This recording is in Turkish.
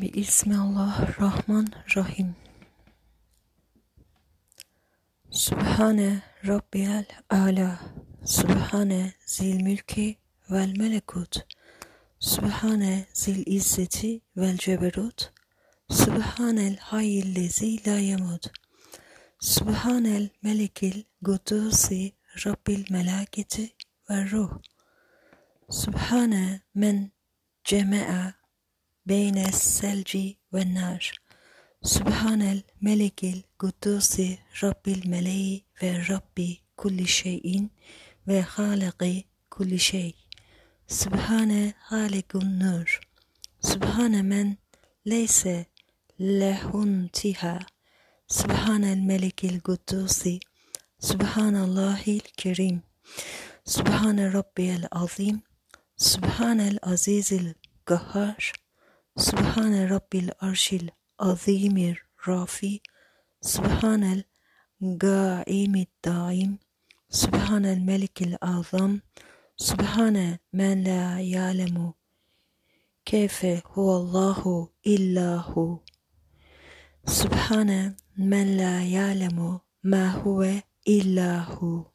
Bismillahirrahmanirrahim. Sübhane Rabbiyel Ala. Sübhane zil mülki vel melekut. Sübhane zil izzeti vel ceberut. Sübhanel hayyillezi la yemut. Sübhanel melikil kudusi Rabbil melaketi ve ruh. Sübhane men ceme'a beyne selci ve nar. Sübhanel melikil kudusi Rabbil meleği ve Rabbi kulli şeyin ve halaki kulli şey. Sübhane halikun nur. Sübhane men leyse lehun tiha. Sübhanel melikil kudusi. Sübhanallahil kerim. Sübhane Rabbiyel azim. سبحان رب العرش العظيم الرافي سبحان القائم الدائم سبحان الملك الأعظم سبحان من لا يعلم كيف هو الله إلا هو سبحان من لا يعلم ما هو إلا هو.